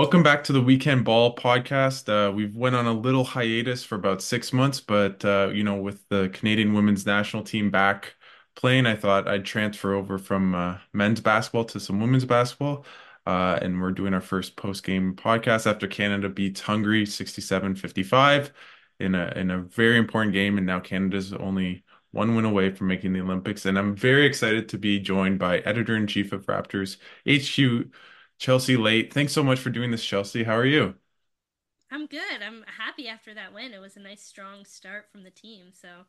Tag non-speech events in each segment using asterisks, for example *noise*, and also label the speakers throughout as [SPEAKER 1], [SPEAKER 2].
[SPEAKER 1] Welcome back to the We CAN Ball podcast. Uh, we've went on a little hiatus for about six months, but uh, you know, with the Canadian women's national team back playing, I thought I'd transfer over from uh, men's basketball to some women's basketball. Uh, and we're doing our first post-game podcast after Canada beats Hungary 67-55 in a in a very important game. And now Canada's only one win away from making the Olympics. And I'm very excited to be joined by editor-in-chief of Raptors HQ. Chelsea Leite, thanks so much for doing this, Chelsea. How are you?
[SPEAKER 2] I'm good. I'm happy after that win. It was a nice strong start from the team. So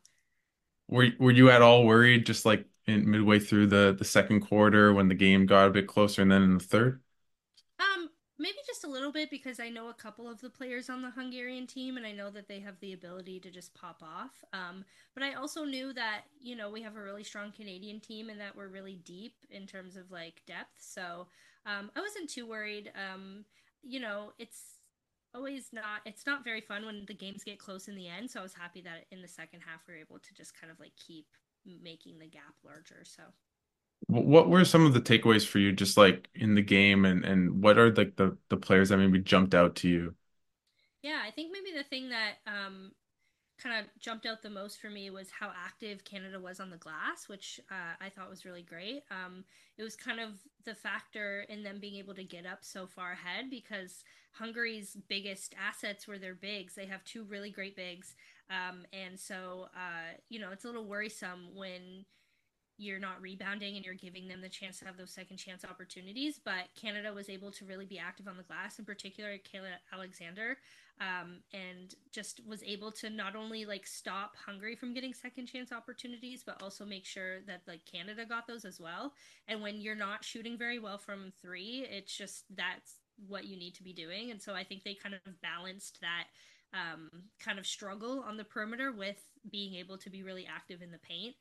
[SPEAKER 1] Were were you at all worried just like in midway through the the second quarter when the game got a bit closer and then in the third?
[SPEAKER 2] um maybe just a little bit because I know a couple of the players on the Hungarian team and I know that they have the ability to just pop off. Um but I also knew that, you know, we have a really strong Canadian team and that we're really deep in terms of like depth. So um I wasn't too worried. Um you know, it's always not it's not very fun when the games get close in the end so i was happy that in the second half we were able to just kind of like keep making the gap larger so
[SPEAKER 1] What were some of the takeaways for you just like in the game and and what are like the the players that maybe jumped out to you?
[SPEAKER 2] yeah i think maybe the thing that um kind of jumped out the most for me was how active canada was on the glass which uh, i thought was really great. Um it was kind of the factor in them being able to get up so far ahead because hungary's biggest assets were their bigs. They have two really great bigs. Um and so uh you know it's a little worrisome when you're not rebounding and you're giving them the chance to have those second chance opportunities. But Canada was able to really be active on the glass, in particular, Kayla Alexander, um, and just was able to not only like stop Hungary from getting second chance opportunities, but also make sure that like Canada got those as well. And when you're not shooting very well from three, it's just that's what you need to be doing. And so I think they kind of balanced that um, kind of struggle on the perimeter with being able to be really active in the paint.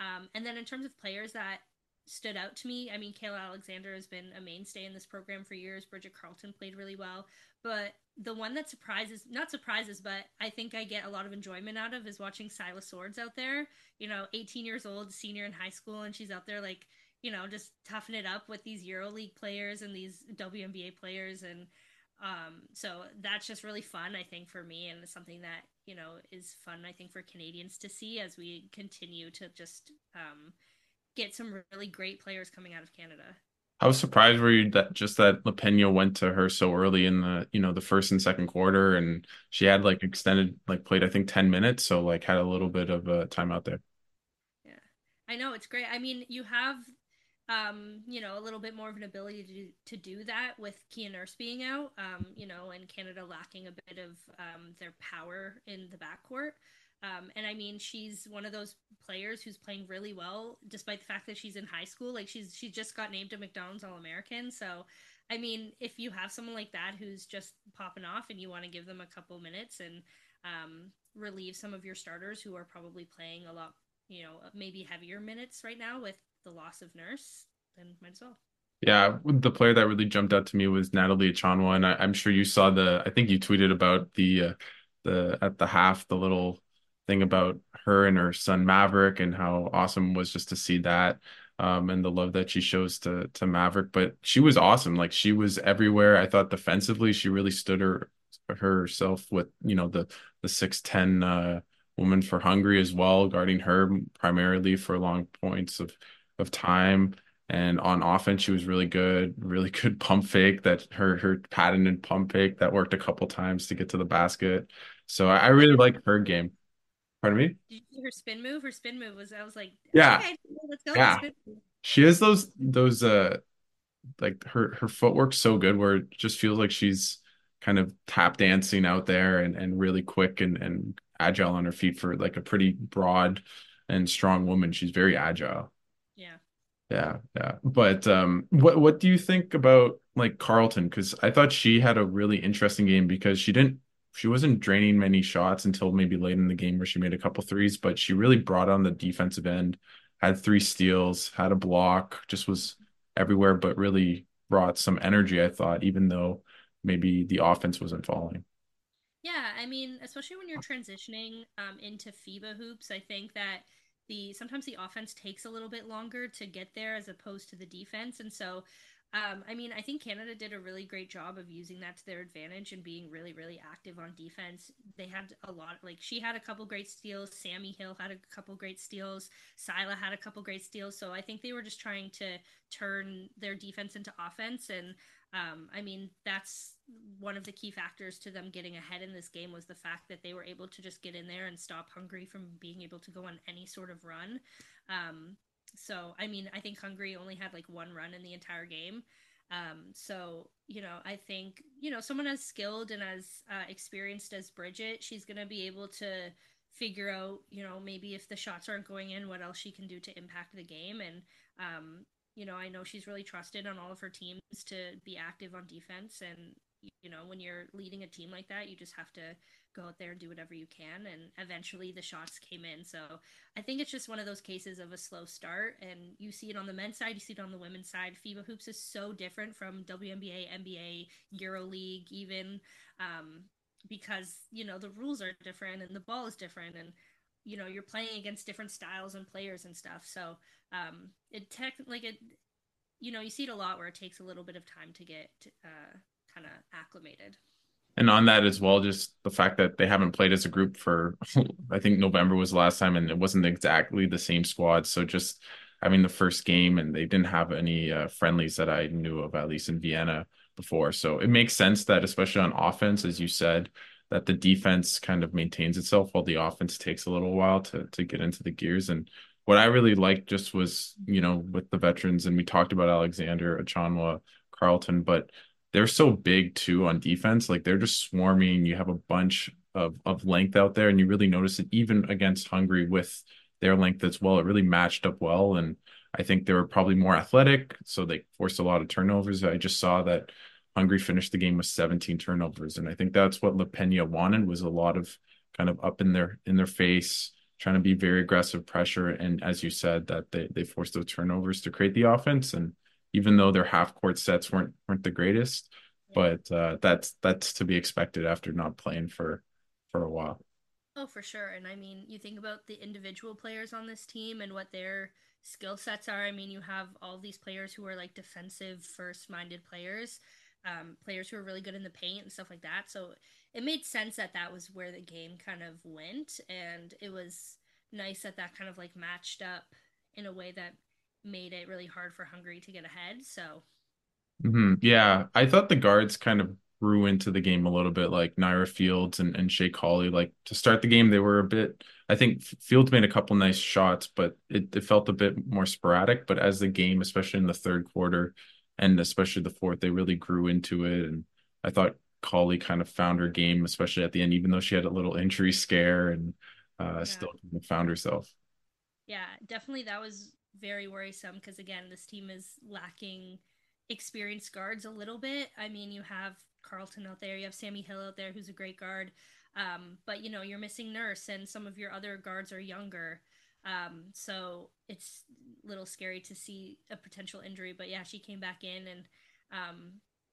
[SPEAKER 2] Um, and then in terms of players that stood out to me, I mean, Kayla Alexander has been a mainstay in this program for years. Bridget Carleton played really well. But the one that surprises, not surprises, but I think I get a lot of enjoyment out of is watching Syla Swords out there. You know, 18 years old, senior in high school, and she's out there like, you know, just toughing it up with these EuroLeague players and these WNBA players. And um, so that's just really fun, I think, for me, and it's something that you know is fun, I think, for Canadians to see as we continue to just um, get some really great players coming out of Canada.
[SPEAKER 1] How surprised were you that just that Lapeña went to her so early in the, you know, the first and second quarter and she had like extended like played I think 10 minutes, so like had a little bit of a time out there.
[SPEAKER 2] Yeah, I know it's great. I mean, you have um, you know, a little bit more of an ability to do, to do that with Kia Nurse being out, um, you know, and Canada lacking a bit of um, their power in the backcourt. Um, and I mean, she's one of those players who's playing really well, despite the fact that she's in high school. Like she's she just got named a McDonald's All American. So, I mean, if you have someone like that who's just popping off, and you want to give them a couple minutes and um, relieve some of your starters who are probably playing a lot, you know, maybe heavier minutes right now with the loss of Nurse, then might as well.
[SPEAKER 1] Yeah, the player that really jumped out to me was Natalie Achonwa, and I, I'm sure you saw the. I think you tweeted about the uh, the at the half the little thing about her and her son Maverick and how awesome was just to see that um, and the love that she shows to to Maverick. But she was awesome. Like she was everywhere. I thought defensively she really stood her herself with you know the the six ten uh, woman for Hungary as well, guarding her primarily for long points of of time. And on offense, she was really good, really *laughs* good pump fake that her her patented pump fake that worked a couple times to get to the basket. So I, I really like her game. Pardon me?
[SPEAKER 2] Did you see her spin move? Her spin move was I was like,
[SPEAKER 1] Yeah.
[SPEAKER 2] okay, let's go.
[SPEAKER 1] Yeah. She has those those uh like her her footwork's so good where it just feels like she's kind of tap dancing out there and and really quick and and agile on her feet for like a pretty broad and strong woman. She's very agile.
[SPEAKER 2] Yeah.
[SPEAKER 1] Yeah. But um what what do you think about like Carleton? Because I thought she had a really interesting game because she didn't she wasn't draining many shots until maybe late in the game where she made a couple threes, but she really brought on the defensive end, had three steals, had a block, just was everywhere, but really brought some energy, I thought, even though maybe the offense wasn't falling.
[SPEAKER 2] Yeah, I mean, especially when you're transitioning um, into FIBA hoops, I think that the sometimes the offense takes a little bit longer to get there as opposed to the defense, and so um, I mean, I think Canada did a really great job of using that to their advantage and being really, really active on defense. They had a lot, like she had a couple great steals. Sammy Hill had a couple great steals. Syla had a couple great steals. So I think they were just trying to turn their defense into offense. And um, I mean, that's one of the key factors to them getting ahead in this game was the fact that they were able to just get in there and stop Hungary from being able to go on any sort of run. Um, so, I mean, I think Hungary only had like one run in the entire game. Um, so, you know, I think, you know, someone as skilled and as uh, experienced as Bridget, she's going to be able to figure out, you know, maybe if the shots aren't going in, what else she can do to impact the game. And, um, you know, I know she's really trusted on all of her teams to be active on defense. And, you know, when you're leading a team like that, you just have to go out there and do whatever you can. And eventually the shots came in. So I think it's just one of those cases of a slow start. And you see it on the men's side, you see it on the women's side. FIBA hoops is so different from WNBA, NBA, EuroLeague, even um, because, you know, the rules are different and the ball is different. And, you know, you're playing against different styles and players and stuff. So um, it tech like it, you know, you see it a lot where it takes a little bit of time to get uh, kind of acclimated
[SPEAKER 1] and on that as well, just the fact that they haven't played as a group for, *laughs* I think November was the last time, and it wasn't exactly the same squad. So just having the first game, and they didn't have any uh, friendlies that I knew of, at least in Vienna before. So it makes sense that, especially on offense, as you said, that the defense kind of maintains itself while the offense takes a little while to to get into the gears. And what I really liked just was, you know, with the veterans, and we talked about Alexander Achonwa, Carleton, but they're so big too on defense. Like they're just swarming. You have a bunch of of length out there, and you really notice it even against Hungary with their length as well. It really matched up well, and I think they were probably more athletic, so they forced a lot of turnovers. I just saw that Hungary finished the game with 17 turnovers, and I think that's what Lapeña wanted was a lot of kind of up in their in their face, trying to be very aggressive pressure, and as you said, that they they forced those turnovers to create the offense and even though their half court sets weren't weren't the greatest. But uh, that's that's to be expected after not playing for for a while.
[SPEAKER 2] Oh, for sure. And I mean, you think about the individual players on this team and what their skill sets are. I mean, you have all these players who are like defensive first minded players, um, players who are really good in the paint and stuff like that. So it made sense that that was where the game kind of went. And it was nice that that kind of like matched up in a way that made it really hard for Hungary to get ahead. So,
[SPEAKER 1] mm-hmm. yeah, I thought the guards kind of grew into the game a little bit, like Nirra Fields and, and Shay Colley. Like to start the game, they were a bit, I think Fields made a couple nice shots, but it, it felt a bit more sporadic. But as the game, especially in the third quarter and especially the fourth, they really grew into it. And I thought Colley kind of found her game, especially at the end, even though she had a little injury scare and uh, yeah. still found herself.
[SPEAKER 2] Yeah, definitely. That was very worrisome because again, this team is lacking experienced guards a little bit. I mean, you have Carleton out there, you have Sammy Hill out there, who's a great guard. Um, but you know, you're missing Nurse, and some of your other guards are younger. Um, so it's a little scary to see a potential injury. But yeah, she came back in, and um,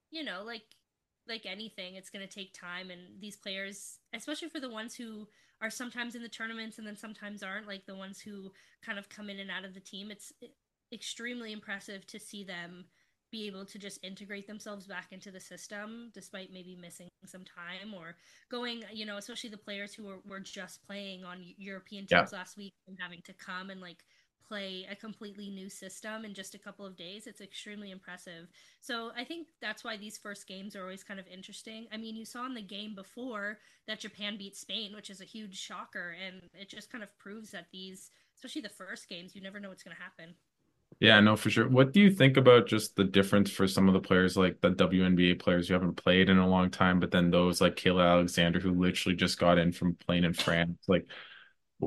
[SPEAKER 2] you know, like like anything, it's going to take time. And these players, especially for the ones who are sometimes in the tournaments and then sometimes aren't, like the ones who kind of come in and out of the team, it's extremely impressive to see them be able to just integrate themselves back into the system despite maybe missing some time or going, you know, especially the players who were, were just playing on European teams yeah. last week and having to come and like play a completely new system in just a couple of days. It's extremely impressive. So I think that's why these first games are always kind of interesting. I mean, you saw in the game before that Japan beat Spain, which is a huge shocker, and it just kind of proves that these, especially the first games, you never know what's going to happen.
[SPEAKER 1] Yeah, no, for sure. What do you think about just the difference for some of the players, like the WNBA players who haven't played in a long time, but then those like Kayla Alexander who literally just got in from playing in France? Like,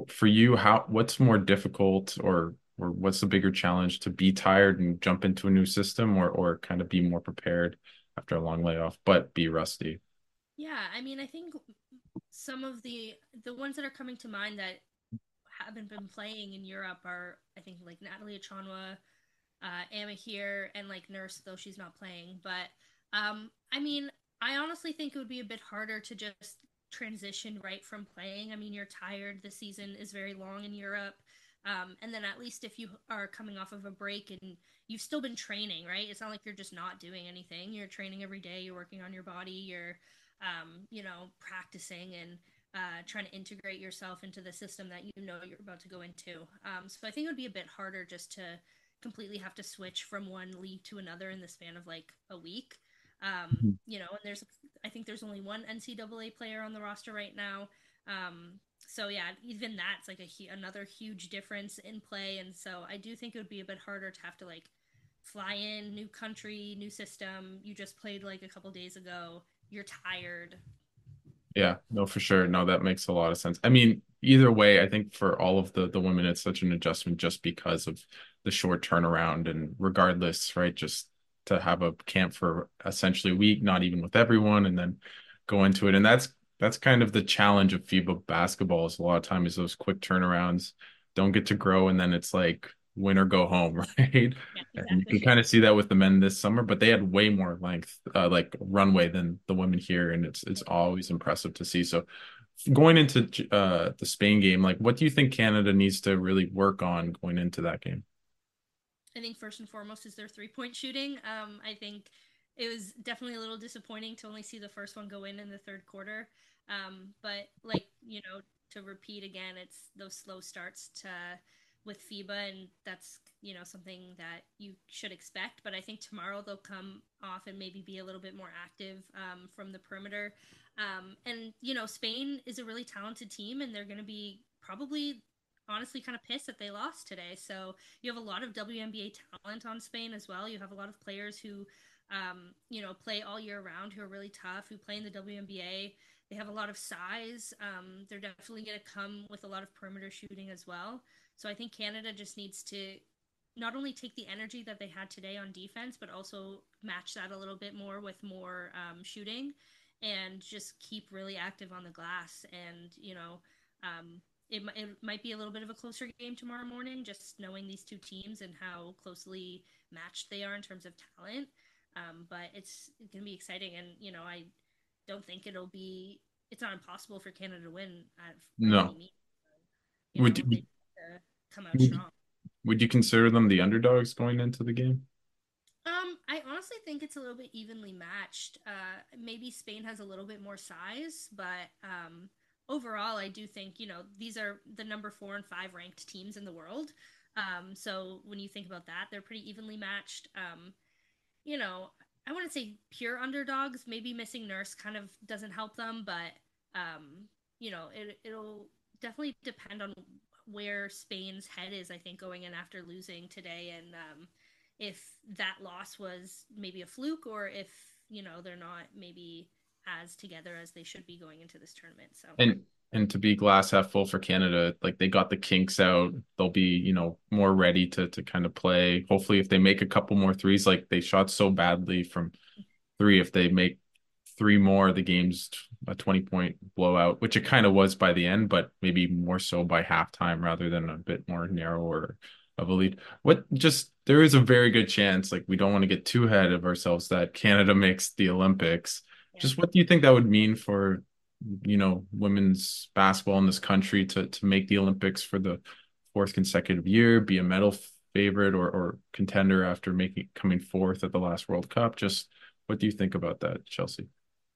[SPEAKER 1] for you how what's more difficult or or what's the bigger challenge to be tired and jump into a new system or or kind of be more prepared after a long layoff but be rusty
[SPEAKER 2] yeah i mean i think some of the the ones that are coming to mind that haven't been playing in Europe are I think like Natalie Achonwa, uh, here and like Nurse though she's not playing. But um, I mean, I honestly think it would be a bit harder to just transition right from playing. I mean, you're tired. The season is very long in Europe. Um, and then at least if you are coming off of a break and you've still been training, right? It's not like you're just not doing anything. You're training every day. You're working on your body. You're, um, you know, practicing and uh, trying to integrate yourself into the system that you know you're about to go into. Um, so I think it would be a bit harder just to completely have to switch from one league to another in the span of like a week. Um, mm-hmm. You know, and there's, I think there's only one NCAA player on the roster right now. Um, so yeah, even that's like a another huge difference in play, and so I do think it would be a bit harder to have to like fly in, new country, new system. You just played like a couple days ago. You're tired.
[SPEAKER 1] Yeah, no, for sure. No, that makes a lot of sense. I mean, either way, I think for all of the the women, it's such an adjustment just because of the short turnaround, and regardless, right? Just to have a camp for essentially a week, not even with everyone, and then go into it, and that's that's kind of the challenge of FIBA basketball. Is a lot of times those quick turnarounds don't get to grow, and then it's like win or go home, *laughs* right? Yeah, exactly. And you can kind of see that with the men this summer, but they had way more length, uh, like runway than the women here, and it's it's always impressive to see. So going into uh, the Spain game, like what do you think Canada needs to really work on going into that game?
[SPEAKER 2] I think first and foremost is their three point shooting. Um, I think it was definitely a little disappointing to only see the first one go in in the third quarter. Um, but like you know, to repeat again, it's those slow starts to with FIBA, and that's you know something that you should expect. But I think tomorrow they'll come off and maybe be a little bit more active um, from the perimeter. Um, and you know, Spain is a really talented team, and they're going to be probably honestly kind of pissed that they lost today. So you have a lot of WNBA talent on Spain as well. You have a lot of players who, um, you know, play all year round, who are really tough, who play in the WNBA. They have a lot of size. Um, they're definitely going to come with a lot of perimeter shooting as well. So I think Canada just needs to not only take the energy that they had today on defense, but also match that a little bit more with more um, shooting and just keep really active on the glass. And, you know, um, it, it might be a little bit of a closer game tomorrow morning, just knowing these two teams and how closely matched they are in terms of talent. Um, but it's going to be exciting. And, you know, I don't think it'll be, it's not impossible for Canada to win. At,
[SPEAKER 1] no. Would you, come out would, strong. Would you consider them the underdogs going into the game?
[SPEAKER 2] Um, I honestly think it's a little bit evenly matched. Uh, maybe Spain has a little bit more size, but um, overall, I do think you know these are the number four and five ranked teams in the world. Um, so when you think about that, they're pretty evenly matched. Um, you know, I wouldn't say pure underdogs. Maybe missing Nurse kind of doesn't help them, but um, you know, it it'll definitely depend on where Spain's head is, I think, going in after losing today, and um, if that loss was maybe a fluke or if you know they're not maybe as together as they should be going into this tournament. So
[SPEAKER 1] and and to be glass half full for Canada, like they got the kinks out, they'll be you know more ready to to kind of play. Hopefully, if they make a couple more threes, like they shot so badly from three, if they make three more, the game's a 20 point blowout, which it kind of was by the end, but maybe more so by halftime rather than a bit more narrower of a lead. What just there is a very good chance, like we don't want to get too ahead of ourselves, that Canada *laughs* makes the Olympics. Yeah. Just what do you think that would mean for you know women's basketball in this country to to make the Olympics for the fourth consecutive year, be a medal favorite or or contender after making coming fourth at the last World Cup? Just what do you think about that, Chelsea?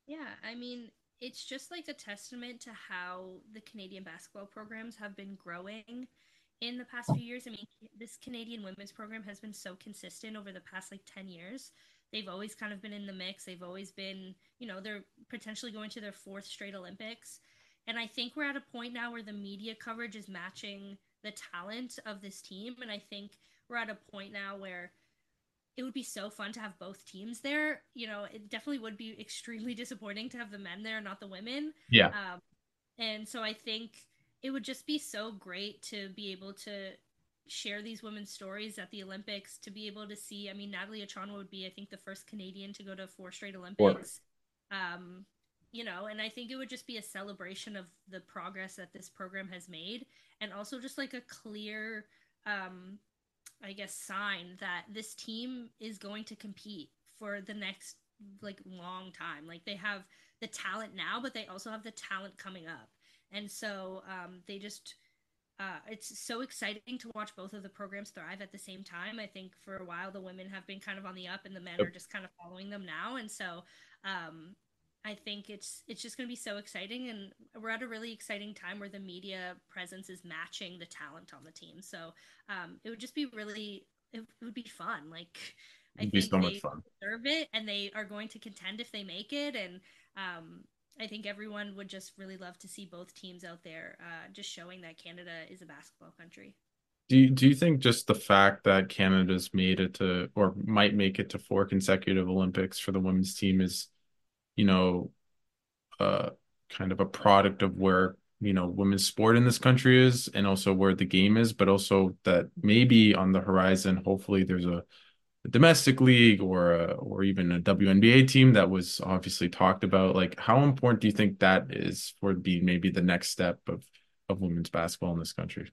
[SPEAKER 2] Yeah, I mean, it's just like a testament to how the Canadian basketball programs have been growing in the past few years. I mean, this Canadian women's program has been so consistent over the past like 10 years. They've always kind of been in the mix. They've always been, you know, they're potentially going to their fourth straight Olympics. And I think we're at a point now where the media coverage is matching the talent of this team. And I think we're at a point now where it would be so fun to have both teams there. You know, it definitely would be extremely *laughs* disappointing to have the men there, not the women.
[SPEAKER 1] Yeah.
[SPEAKER 2] Um, and so I think it would just be so great to be able to share these women's stories at the Olympics, to be able to see. I mean, Natalie Achonwa would be, I think, the first Canadian to go to four straight Olympics. Um, you know, and I think it would just be a celebration of the progress that this program has made and also just like a clear um I guess sign that this team is going to compete for the next like long time. Like they have the talent now, but they also have the talent coming up. And so um they just uh, it's so exciting to watch both of the programs thrive at the same time. I think for a while the women have been kind of on the up and the men yep. are just kind of following them now. And so um, I think it's it's just going to be so exciting, and we're at a really exciting time where the media presence is matching the talent on the team. So um, it would just be really it, it would be fun. Like I It'd think so they deserve it, and they are going to contend if they make it. And um, I think everyone would just really love to see both teams out there, uh, just showing that Canada is a basketball country.
[SPEAKER 1] Do you, do you think just the fact that Canada's made it to or might make it to four consecutive Olympics for the women's team is you know, uh, kind of a product of where you know women's sport in this country is, and also where the game is, but also that maybe on the horizon, hopefully, there's a, domestic league or a, or even a WNBA team that was obviously talked about. Like, how important do you think that is for be maybe the next step of of women's basketball in this country?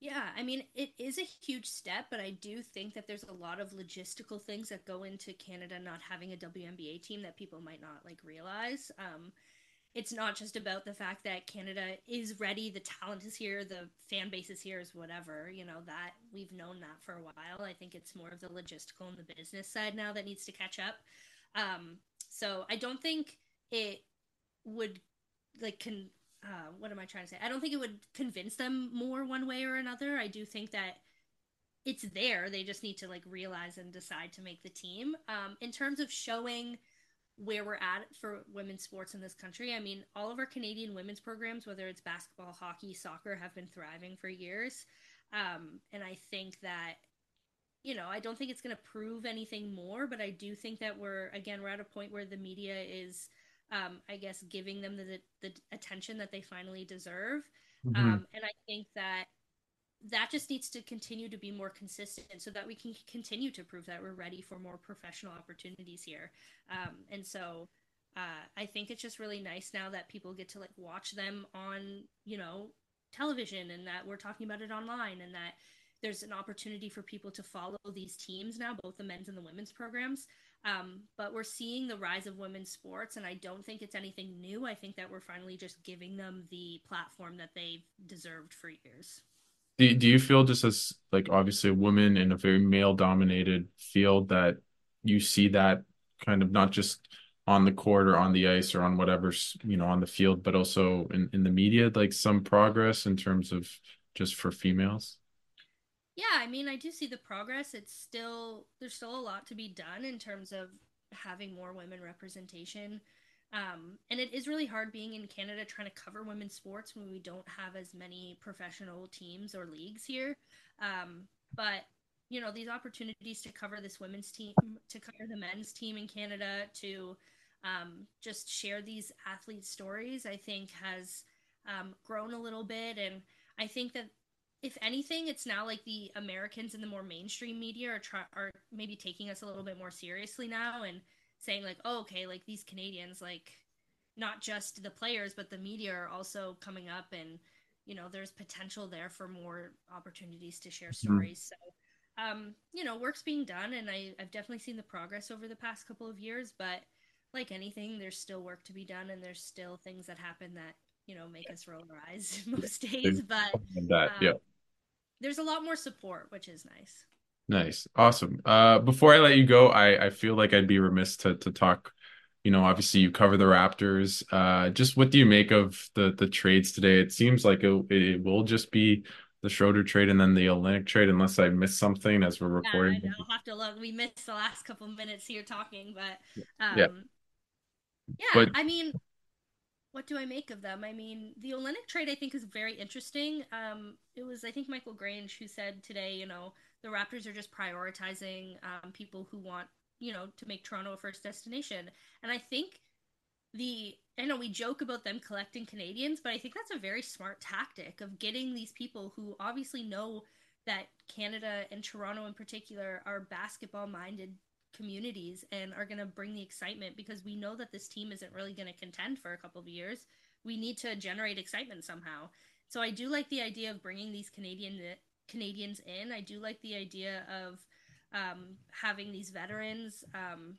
[SPEAKER 2] Yeah, I mean, it is a huge step, but I do think that there's a lot of logistical things that go into Canada not having a WNBA team that people might not like realize. Um, it's not just about the fact that Canada is ready, the talent is here, the fan base is here, is whatever. You know that we've known that for a while. I think it's more of the logistical and the business side now that needs to catch up. Um, so I don't think it would like con- uh, what am I trying to say? I don't think it would convince them more one way or another. I do think that it's there. They just need to like realize and decide to make the team. Um, in terms of showing where we're at for women's sports in this country, I mean, all of our Canadian women's programs, whether it's basketball, hockey, soccer, have been thriving for years. Um, and I think that, you know, I don't think it's going to prove anything more, but I do think that we're, again, we're at a point where the media is um, I guess giving them the, the attention that they finally deserve. Mm-hmm. Um, and I think that that just needs to continue to be more consistent so that we can continue to prove that we're ready for more professional opportunities here. Um, and so uh, I think it's just really nice now that people get to like watch them on, you know, television and that we're talking about it online and that there's an opportunity for people to follow these teams now, both the men's and the women's programs. Um, but we're seeing the rise of women's sports, and I don't think it's anything new. I think that we're finally just giving them the platform that they've deserved for years.
[SPEAKER 1] Do, do you feel just as like obviously a woman in a very male dominated field that you see that kind of not just on the court or on the ice or on whatever you know on the field but also in, in the media like some progress in terms of just for females
[SPEAKER 2] yeah, I mean, I do see the progress. It's still there's still a lot to be done in terms of having more women representation. Um, and it is really hard being in Canada trying to cover women's sports when we don't have as many professional teams or leagues here. Um, but you know, these opportunities to cover this women's team, to cover the men's team in Canada, to um, just share these athlete stories, I think has um, grown a little bit. And I think that if anything, it's now like the Americans in the more mainstream media are try- are maybe taking us a little bit more seriously now and saying like, oh, okay, like these Canadians, like not just the players but the media are also coming up, and you know, there's potential there for more opportunities to share mm-hmm. stories. So, um, you know, work's being done, and I, I've definitely seen the progress over the past couple of years, but like anything, there's still work to be done, and there's still things that happen that you know make us roll our eyes *laughs* most days but um, yeah there's a lot more support which is nice
[SPEAKER 1] nice awesome uh before i let you go i i feel like i'd be remiss to to talk you know obviously you cover the raptors uh just what do you make of the the trades today it seems like it, it will just be the Schroeder trade and then the Olynyk trade, unless I missed something as we're recording.
[SPEAKER 2] Yeah, I'll have to look. We missed the last couple of minutes here talking, but um, yeah, yeah. But, I mean, what do I make of them? I mean, the Olynyk trade I think is very interesting. Um, it was I think Michael Grange who said today, you know, the Raptors are just prioritizing um, people who want, you know, to make Toronto a first destination, and I think the I know we joke about them collecting Canadians, but I think that's a very smart tactic of getting these people who obviously know that Canada and Toronto in particular are basketball minded communities and are going to bring the excitement because we know that this team isn't really going to contend for a couple of years. We need to generate excitement somehow. So I do like the idea of bringing these Canadian Canadians in. I do like the idea of um, having these veterans. Um,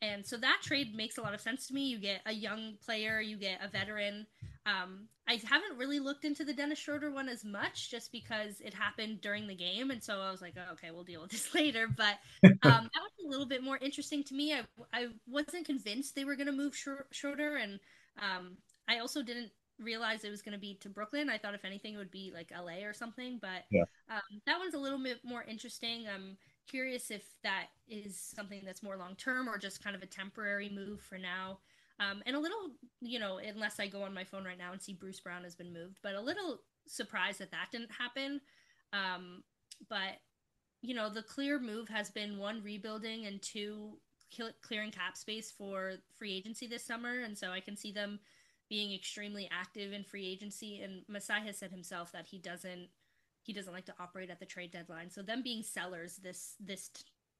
[SPEAKER 2] and so that trade makes a lot of sense to me. You get a young player, you get a veteran. Um, I haven't really looked into the Dennis Schroeder one as much just because it happened during the game. And so I was like, oh, okay, we'll deal with this *laughs* later. But *laughs* um, that was a little bit more interesting to me. I, I wasn't convinced they were going to move Schroeder. And um, I also didn't realize it was going to be to Brooklyn. I thought if anything it would be like LA or something, but yeah. um, that one's a little bit more interesting. I'm curious if that is something that's more long term or just kind of a temporary move for now. Um, and a little, you know, unless I go on my phone right now and see Bruce Brown has been moved, but a little surprised that that didn't happen. Um, but you know, the clear move has been one rebuilding and two clearing cap space for free agency this summer, and so I can see them being extremely active in free agency. And Masai has said himself that he doesn't he doesn't like to operate at the trade deadline. So them being sellers this this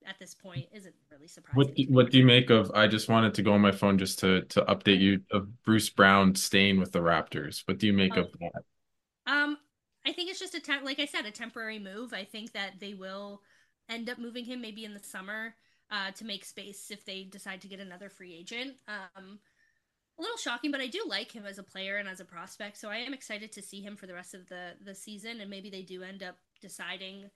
[SPEAKER 2] at this point isn't really surprising.
[SPEAKER 1] What do, what do you make of? I just wanted to go on my phone just to to update you of Bruce Brown staying with the Raptors. What do you make of oh.
[SPEAKER 2] that? Um, I think it's just a te- like I said, a temporary move. I think that they will end up moving him maybe in the summer uh, to make space if they decide to get another free agent. Um, a little shocking, but I do like him as a player and as a prospect. So I am excited to see him for the rest of the the season, and maybe they do end up deciding.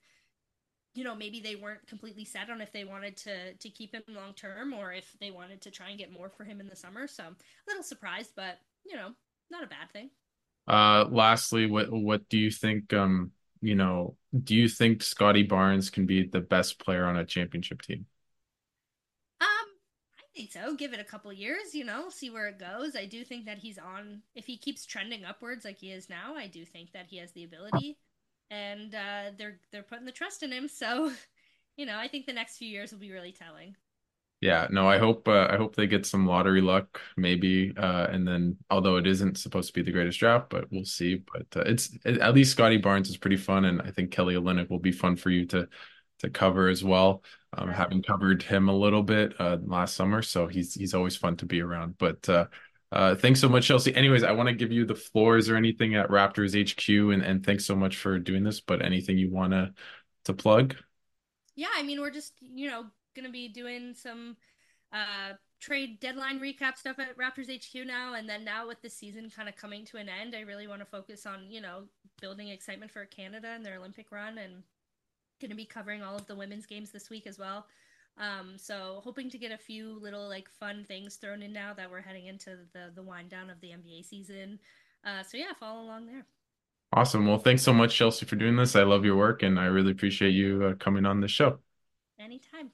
[SPEAKER 2] You know, maybe they weren't completely set on if they wanted to to keep him long term or if they wanted to try and get more for him in the summer. So a little surprised, but you know, not a bad thing.
[SPEAKER 1] Uh, lastly, what what do you think? Um, you know, do you think Scottie Barnes can be the best player on a championship team?
[SPEAKER 2] Think so. Give it a couple years, you know, see where it goes. I do think that he's on. If he keeps trending upwards like he is now, I do think that he has the ability, and uh, they're they're putting the trust in him. *laughs* So, you know, I think the next few years will be really telling.
[SPEAKER 1] Yeah, no, I hope uh, I hope they get some lottery luck, maybe, uh, and then although it isn't supposed to be the greatest draft, but we'll see. But uh, it's at least Scottie Barnes is pretty fun, and I think Kelly Olynyk will be fun for you to to cover as well. Um, having covered him a little bit uh, last summer, so he's he's always fun to be around. But uh, uh, thanks so much, Chelsea. Anyways, I want to give you the floors or anything at Raptors HQ, and and thanks so much for doing this. But anything you want to to plug?
[SPEAKER 2] Yeah, I mean, we're just you know gonna be doing some uh trade deadline recap stuff at Raptors HQ now, and then now with the season kind of coming to an end, I really want to focus on you know building excitement for Canada and their Olympic run and going to be covering all of the women's games this week as well. Um, so hoping to get a few little like fun things thrown in now that we're heading into the the wind down of the NBA season. Uh, so yeah, follow along there.
[SPEAKER 1] Awesome. Well, thanks so much, Chelsea, for doing this. I love your work, and I really appreciate you uh, coming on the show.
[SPEAKER 2] Anytime.